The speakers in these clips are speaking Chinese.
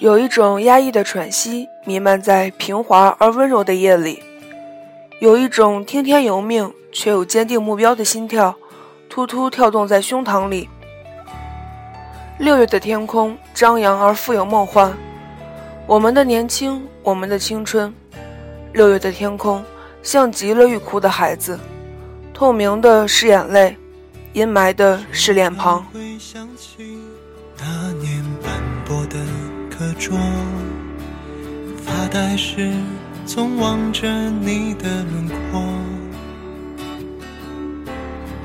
有一种压抑的喘息弥漫在平滑而温柔的夜里，有一种听天由命却有坚定目标的心跳，突突跳动在胸膛里。六月的天空张扬而富有梦幻，我们的年轻，我们的青春。六月的天空像极了欲哭的孩子，透明的是眼泪，阴霾的是脸庞。那年课桌，发呆时总望着你的轮廓。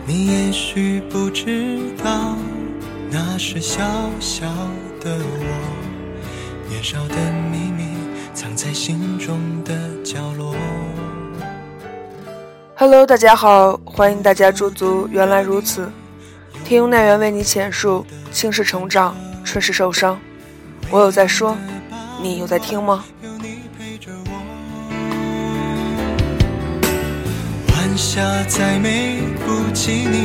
你也许不知道，那是小小的我，年少的秘密藏在心中的角落。Hello，大家好，欢迎大家驻足。原来如此，听奈缘为你浅述，青是成长，春是受伤。我有在说，你有在听吗？有你陪着我。晚霞再美不及你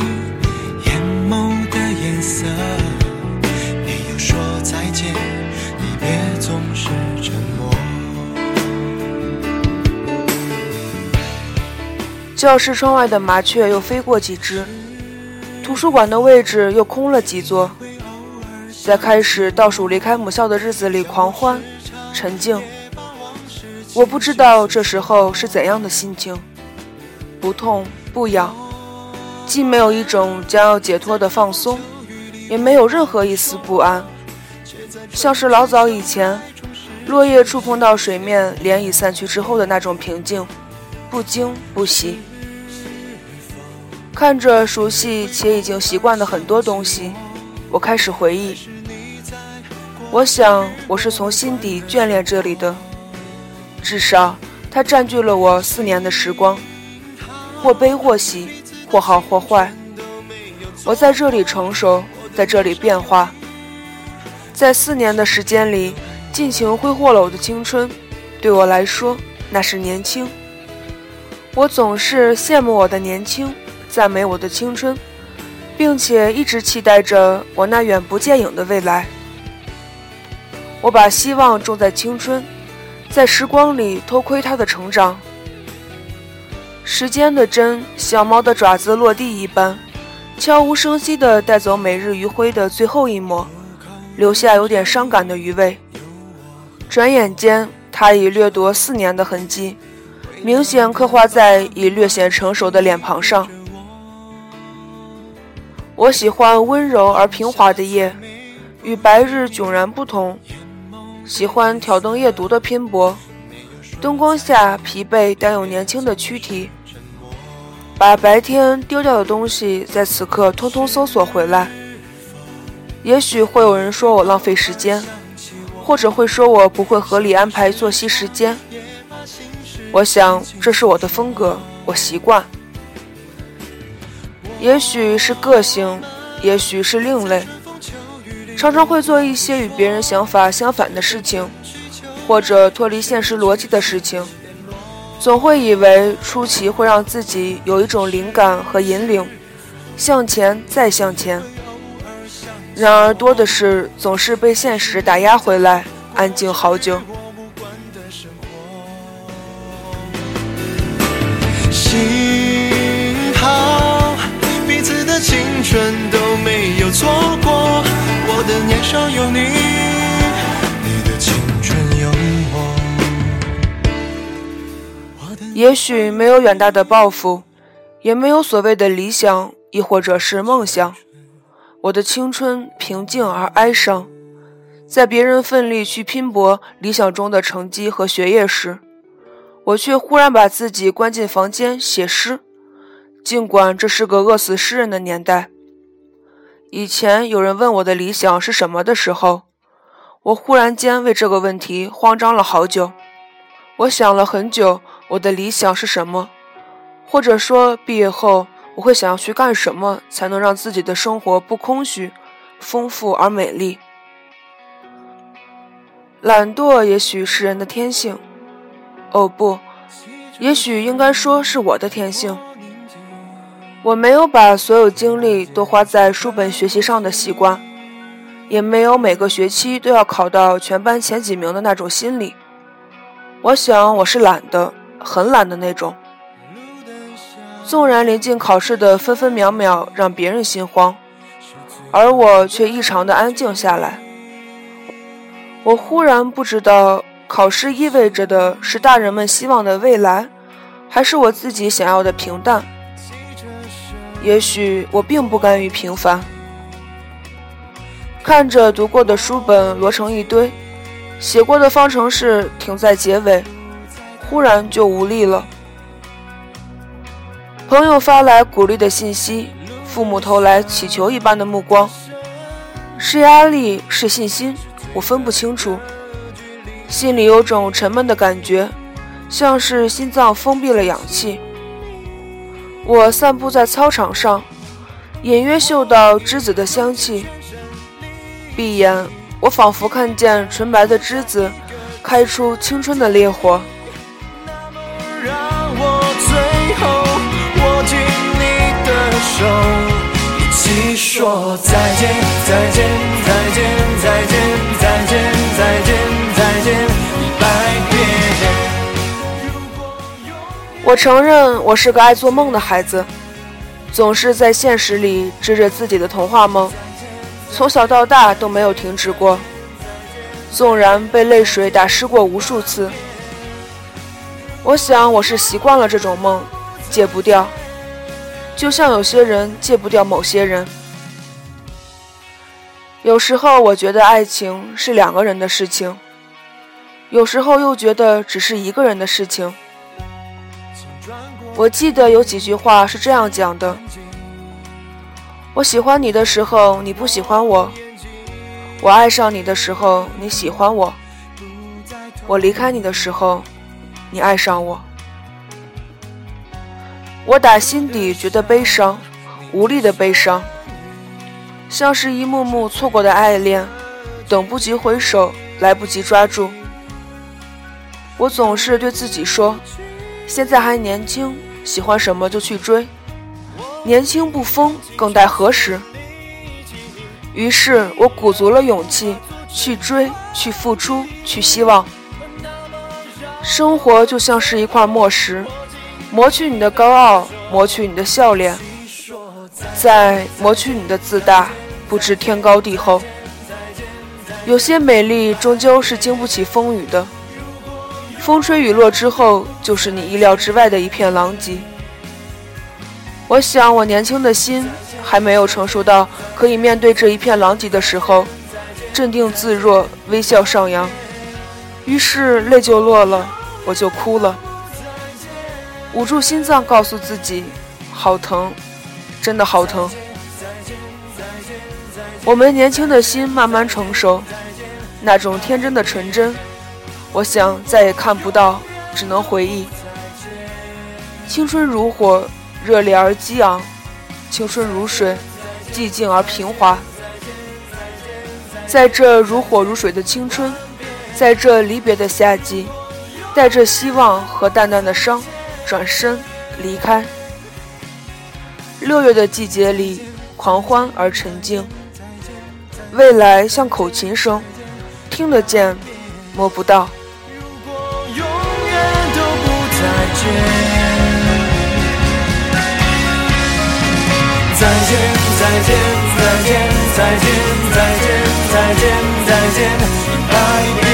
眼眸的颜色。说再见，你别总是沉默。教室窗外的麻雀又飞过几只，图书馆的位置又空了几座。在开始倒数离开母校的日子里，狂欢、沉静。我不知道这时候是怎样的心情，不痛不痒，既没有一种将要解脱的放松，也没有任何一丝不安，像是老早以前，落叶触碰到水面，涟漪散去之后的那种平静，不惊不喜。看着熟悉且已经习惯的很多东西，我开始回忆。我想，我是从心底眷恋这里的，至少它占据了我四年的时光，或悲或喜，或好或坏。我在这里成熟，在这里变化，在四年的时间里，尽情挥霍了我的青春。对我来说，那是年轻。我总是羡慕我的年轻。赞美我的青春，并且一直期待着我那远不见影的未来。我把希望种在青春，在时光里偷窥它的成长。时间的针像猫的爪子落地一般，悄无声息地带走每日余晖的最后一抹，留下有点伤感的余味。转眼间，它已掠夺四年的痕迹，明显刻画在已略显成熟的脸庞上。我喜欢温柔而平滑的夜，与白日迥然不同。喜欢挑灯夜读的拼搏，灯光下疲惫但又年轻的躯体，把白天丢掉的东西在此刻通通搜索回来。也许会有人说我浪费时间，或者会说我不会合理安排作息时间。我想这是我的风格，我习惯。也许是个性，也许是另类，常常会做一些与别人想法相反的事情，或者脱离现实逻辑的事情。总会以为出奇会让自己有一种灵感和引领，向前再向前。然而多的是总是被现实打压回来，安静好久。我的年少有你，你的青春有我。也许没有远大的抱负，也没有所谓的理想，亦或者是梦想。我的青春平静而哀伤，在别人奋力去拼搏理想中的成绩和学业时，我却忽然把自己关进房间写诗。尽管这是个饿死诗人的年代，以前有人问我的理想是什么的时候，我忽然间为这个问题慌张了好久。我想了很久，我的理想是什么，或者说毕业后我会想要去干什么，才能让自己的生活不空虚、丰富而美丽。懒惰也许是人的天性，哦不，也许应该说是我的天性。我没有把所有精力都花在书本学习上的习惯，也没有每个学期都要考到全班前几名的那种心理。我想我是懒的，很懒的那种。纵然临近考试的分分秒秒让别人心慌，而我却异常的安静下来。我忽然不知道，考试意味着的是大人们希望的未来，还是我自己想要的平淡。也许我并不甘于平凡。看着读过的书本摞成一堆，写过的方程式停在结尾，忽然就无力了。朋友发来鼓励的信息，父母投来乞求一般的目光，是压力，是信心，我分不清楚。心里有种沉闷的感觉，像是心脏封闭了氧气。我散步在操场上，隐约嗅到栀子的香气。闭眼，我仿佛看见纯白的栀子开出青春的烈火。让我最后握紧你的手，一起说再见，再见，再见，再见，再见，再见，再见一百遍。我承认，我是个爱做梦的孩子，总是在现实里织着自己的童话梦。从小到大都没有停止过，纵然被泪水打湿过无数次。我想我是习惯了这种梦，戒不掉，就像有些人戒不掉某些人。有时候我觉得爱情是两个人的事情，有时候又觉得只是一个人的事情。我记得有几句话是这样讲的。我喜欢你的时候，你不喜欢我；我爱上你的时候，你喜欢我；我离开你的时候，你爱上我。我打心底觉得悲伤，无力的悲伤，像是一幕幕错过的爱恋，等不及回首，来不及抓住。我总是对自己说：现在还年轻，喜欢什么就去追。年轻不疯，更待何时？于是我鼓足了勇气去追，去付出，去希望。生活就像是一块磨石，磨去你的高傲，磨去你的笑脸，再磨去你的自大，不知天高地厚。有些美丽终究是经不起风雨的，风吹雨落之后，就是你意料之外的一片狼藉。我想，我年轻的心还没有成熟到可以面对这一片狼藉的时候，镇定自若，微笑上扬。于是泪就落了，我就哭了，捂住心脏，告诉自己，好疼，真的好疼。我们年轻的心慢慢成熟，那种天真的纯真，我想再也看不到，只能回忆。青春如火。热烈而激昂，青春如水，寂静而平滑。在这如火如水的青春，在这离别的夏季，带着希望和淡淡的伤，转身离开。六月的季节里，狂欢而沉静。未来像口琴声，听得见，摸不到。再见，再见，再见，再见，再见，再见，一百遍